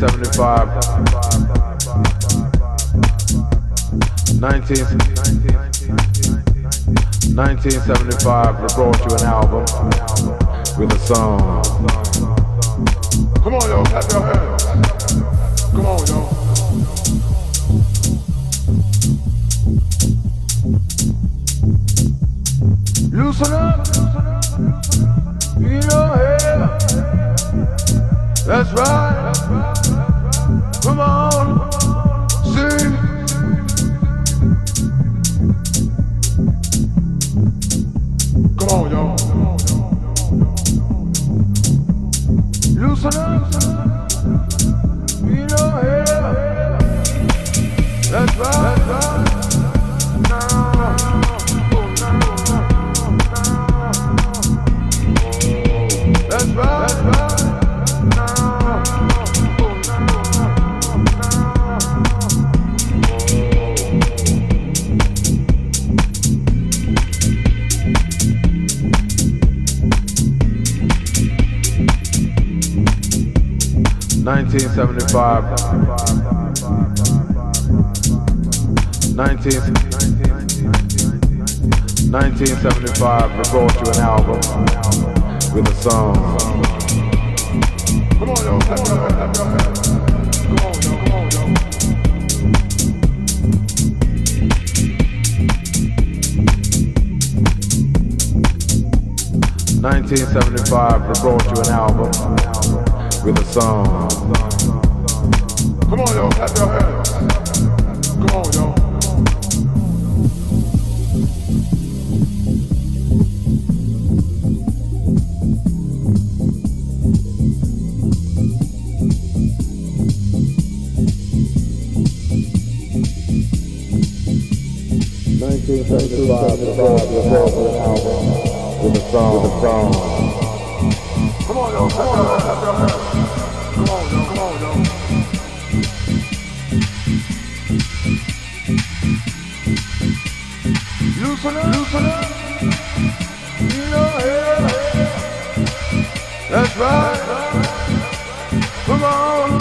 1975. 19, 1975, we brought you an album with a song. 1975. 19, 1975, brought you an album with a song. Come on, come on, come on. Nineteen seventy five, brought you an album with a song. Come on, yo. Clap your hands. Come on, a song. With a song. Come on. Loosen up. Loosen up. Know, yeah. That's right. Come on.